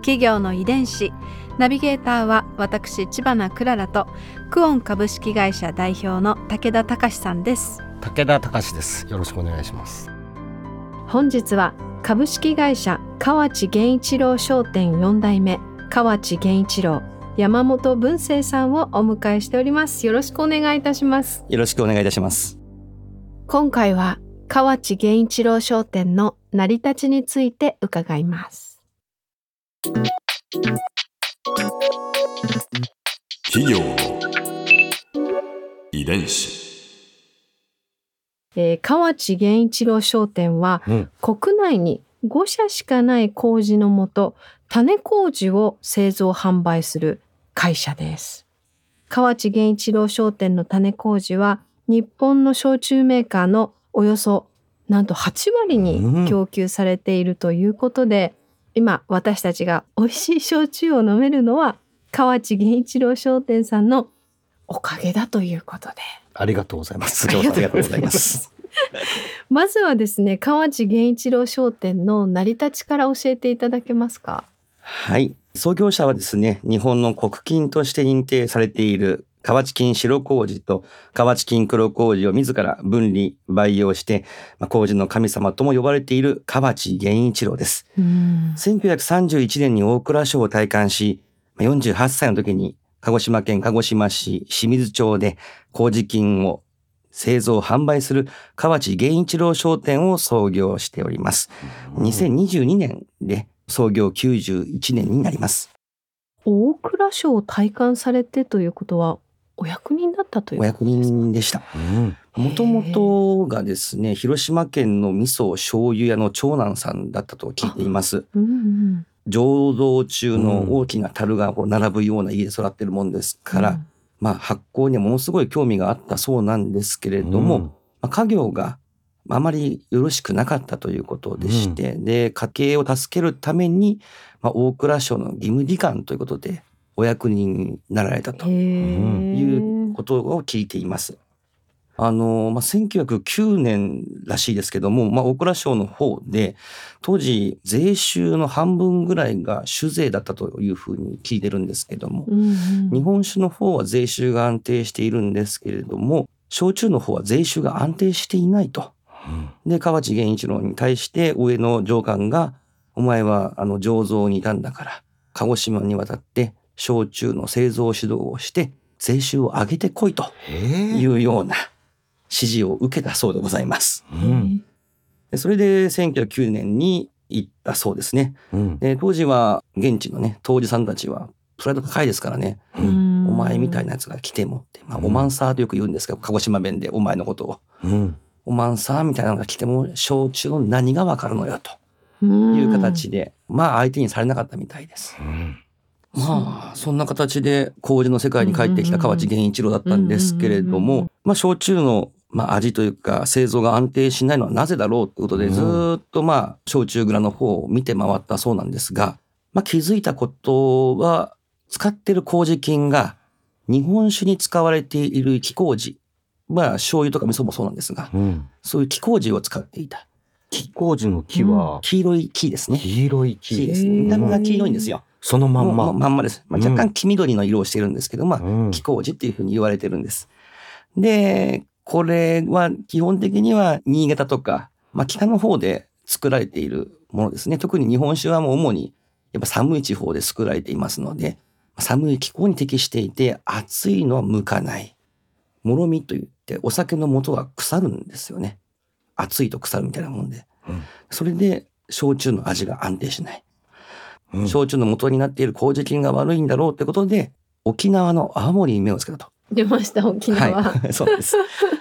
企業の遺伝子ナビゲーターは私千葉なクララとクオン株式会社代表の武田隆さんです武田隆です。よろしくお願いします。本日は株式会社河内源一郎商店4代目河内源一郎山本文生さんをお迎えしておりますよろしくお願いいたしますよろしくお願いいたします。今回は河内源一郎商店の成り立ちについて伺います企業。の遺伝子。えー河内源一郎商店は、うん。国内に5社しかない麹のもと種麹を製造販売する会社です。河内源一郎商店の種麹は日本の焼酎メーカーのおよそなんと8割に供給されているということで、今私たちが美味しい焼酎を飲めるのは河内源一郎商店さんのおかげだということでありがとうございます。ありがとうございます。まずはですね河内源一郎商店の成り立ちから教えていただけますか？はい。創業者はですね、日本の国金として認定されている河内金白麹と河内金黒麹を自ら分離、培養して、まあ、麹の神様とも呼ばれている河内源一郎です。うん1931年に大蔵省を退官し、まあ48歳の時に鹿児島県鹿児島市清水町で麹菌を製造販売する河内源一郎商店を創業しております。2022年で創業91年になります。大蔵省を退官されてということはお役人だったというお役人でした。うん。もともとがですね、広島県の味噌醤油屋の長男さんだったと聞いています。うんうん醸造中の大きな樽がこう並ぶような家で育ってるもんですから、うん。まあ発酵にはものすごい興味があったそうなんですけれども、うん。まあ、家業があまりよろしくなかったということでして、で、家計を助けるために、まあ、大蔵省の義務理官ということで、お役人になられたとへいうえことを聞いています。あの、まあ、1909年らしいですけども、まあ、大蔵省の方で、当時、税収の半分ぐらいが酒税だったというふうに聞いてるんですけども、うんうん日本酒の方は税収が安定しているんですけれども、焼酎の方は税収が安定していないと。で、河内源一郎に対して上の上官が、お前はあの醸造にいたんだから、鹿児島に渡って焼酎の製造指導をして、税収を上げてこいと。いうような指示を受けたそうでございます。うん。でそれで1909年に行ったそうですね。うん。で当時は現地のね、当時さんたちはプライド高いですからね、うんお前みたいなやつが来てもって、まあ、うんおまんさーとよく言うんですけど、鹿児島弁でお前のことを。うん。おまんさーみたいなのが来ても、焼酎の何がわかるのよ、とうんいう形で、まあ相手にされなかったみたいです。うん。まあ、そんな形で麹の世界に帰ってきた河内源一郎だったんですけれども、まあ焼酎のまあ味というか製造が安定しないのはなぜだろうということで、うんずーっとまあ焼酎蔵の方を見て回ったそうなんですが、まあ気づいたことは、使ってる麹菌が日本酒に使われている木麹、まあ醤油とか味噌もそうなんですが、うん。そういう木麹を使っていた。木麹の木は？黄色い木ですね。黄色い木。木ですね。見た目が黄色いんですよ。そのまんま。まんまです。まあ、うん若干黄緑の色をしているんですけど、まあ、うん木麹っていうふうに言われてるんです。で、これは基本的には新潟とか、まあ、北の方で作られているものですね。特に日本酒はもう主にやっぱ寒い地方で作られていますので、寒い気候に適していて、暑いのは向かない。もろみといって、お酒の元が腐るんですよね。暑いと腐るみたいなもんで。うんそれで、焼酎の味が安定しない。うん焼酎の元になっている麹菌が悪いんだろうってことで、沖縄の青森に目をつけたと。出ました沖縄、はい、そうです。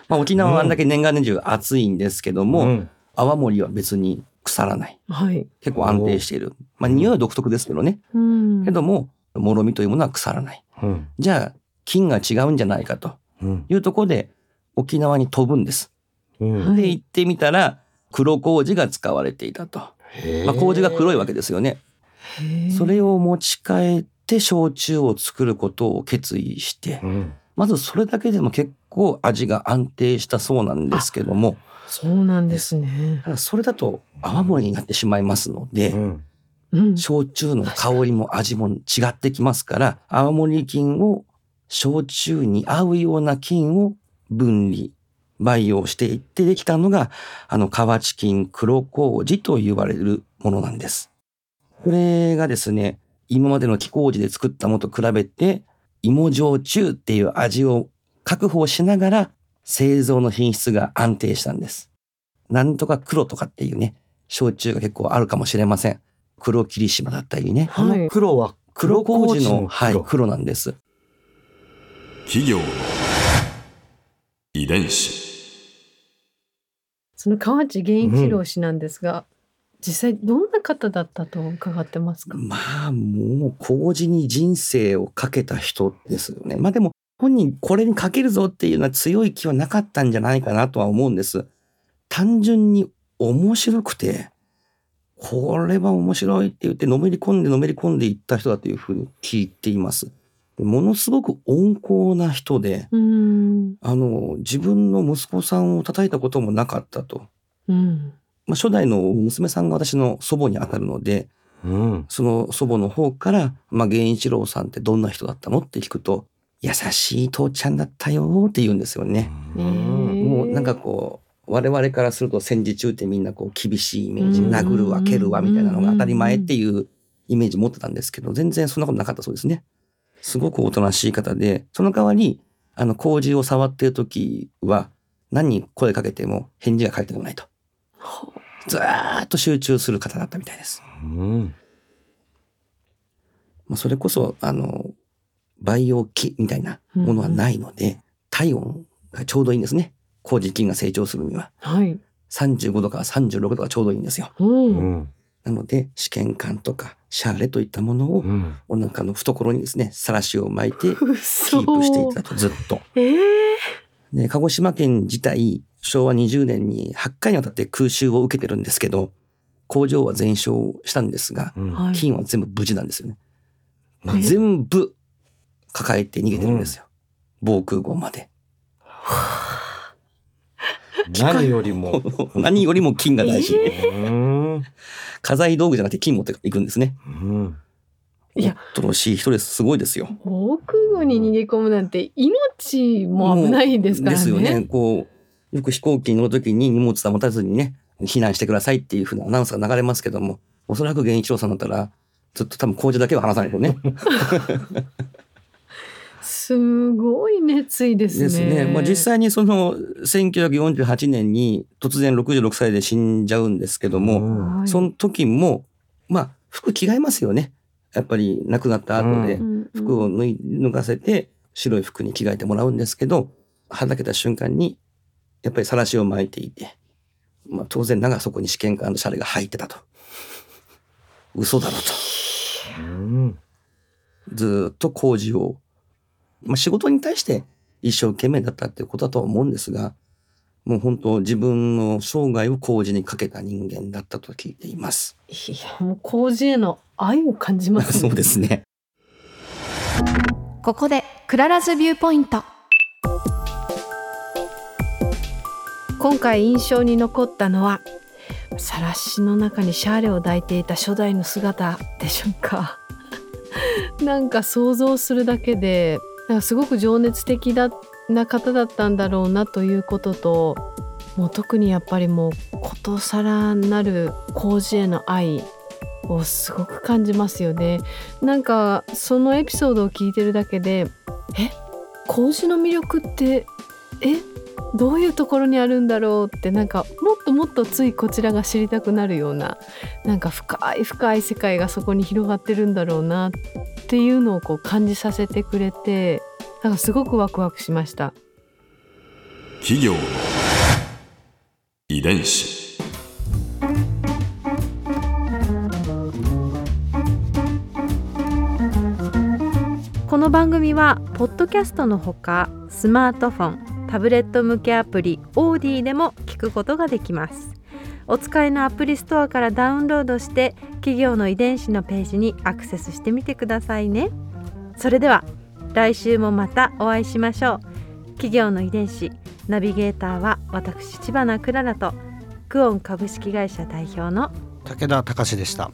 まあ、沖縄はあんだけ年がら年中暑いんですけども、うん泡盛は別に腐らない。はい。結構安定している。まあ、匂いは独特ですけどね。うん。けども、もろみというものは腐らない。うん。じゃあ、菌が違うんじゃないかとうん。いうところで、沖縄に飛ぶんです。うん。はいで、行ってみたら、黒麹が使われていたと。まあ、麹が黒いわけですよね。へえそれを持ち帰って焼酎を作ることを決意してう、ん。まずそれだけでも結構味が安定したそうなんですけども、そうなんですね。ただそれだと泡盛になってしまいますので、うん。うん。焼酎の香りも味も違ってきますから、泡盛菌を焼酎に合うような菌を分離、培養していってできたのが、あの河内菌黒麹と言われるものなんです。これがですね、今までの木麹で作ったものと比べて、芋焼酎っていう味を確保しながら製造の品質が安定したんです。なんとか黒とかっていうね、焼酎が結構あるかもしれません。黒霧島だったりね。この黒は黒麹の、はい、黒黒なんです。企業の遺伝子その河内源一郎氏なんですが、実際どんな方だったと伺ってますか？まあ、もう麹に人生をかけた人ですよね。まあでも、本人これにかけるぞっていうのは強い気はなかったんじゃないかなとは思うんです。単純に面白くて、これは面白いって言って、のめり込んでのめり込んでいった人だというふうに聞いています。ものすごく温厚な人で、うん。あの、自分の息子さんを叩いたこともなかったと。うん。まあ、初代の娘さんが私の祖母にあたるので、うん。その祖母の方から、まあ、源一郎さんってどんな人だったのって聞くと、優しい父ちゃんだったよって言うんですよね。もうなんかこう、我々からすると戦時中ってみんなこう厳しいイメージ、うん殴るわ蹴るわみたいなのが当たり前っていうイメージ持ってたんですけど、全然そんなことなかったそうですね。すごくおとなしい方で、その代わり、あの、麹を触ってる時は、何に声かけても返事が返ってこないと。ずーっと集中する方だったみたいです。うん。まあ、それこそ、あの、培養期みたいなものはないので、体温がちょうどいいんですね。麹菌が成長するには。はい。35度から36度がちょうどいいんですよ。う。うんん。なので、試験管とかシャーレといったものをうん。お腹の懐にですね、さらしを巻いて キ嘘ープしていたと、ずっと。ええで、鹿児島県自体、昭和20年に8回にわたって空襲を受けてるんですけど、工場は全焼したんですが、うん。はい。金は全部無事なんですよね。え全部抱えて逃げてるんですよ。防空壕まで。何よりも。何よりも金が大事。うん。家財道具じゃなくて金持っていくんですね。うん。いや恐ろしい人です。すごいですよ。防空壕に逃げ込むなんて命も危ないですからね。ですよね。こう、よく飛行機に乗るときに荷物は持たずにね、避難してくださいっていうふうなアナウンスが流れますけども、おそらく源一郎さんだったら、ずっと多分工事だけは話さないとね。すごい熱意ですね。ですね。まあ実際にその1948年に突然66歳で死んじゃうんですけども、はいその時も、まあ服着替えますよね。やっぱり亡くなった後でうんうん服を脱い脱がせて白い服に着替えてもらうんですけど、はだけた瞬間にやっぱり晒しを巻いていて、まあ当然ながらそこに試験管のシャレが入ってたと。嘘だろと。うん。ずーっと工事を、まあ、仕事に対して一生懸命だったっていうことだとは思うんですが、もう本当自分の生涯を工事にかけた人間だったと聞いています。いやもう麹への愛を感じます、そうですね。ここで Clara's Viewpoint 今回印象に残ったのはさらしの中にシャーレを抱いていた初代の姿でしょうか なんか想像するだけでかすごく情熱的だな方だったんだろうなということともう特にやっぱりもうことさらなる麹への愛をすごく感じますよね。なんかそのエピソードを聞いてるだけでえ麹の魅力ってえどういうところにあるんだろうってなんかもっともっとついこちらが知りたくなるようななんか深い深い世界がそこに広がってるんだろうなっていうのをこう感じさせてくれてなんかすごくワクワクしました。企業の遺伝子。この番組はポッドキャストのほかスマートフォンタブレット向けアプリオーディでも聞くことができます。お使いのアプリストアからダウンロードして企業の遺伝子のページにアクセスしてみてくださいね。それでは来週もまたお会いしましょう。企業の遺伝子ナビゲーターは私千葉なクララとクオン株式会社代表の武田隆でした。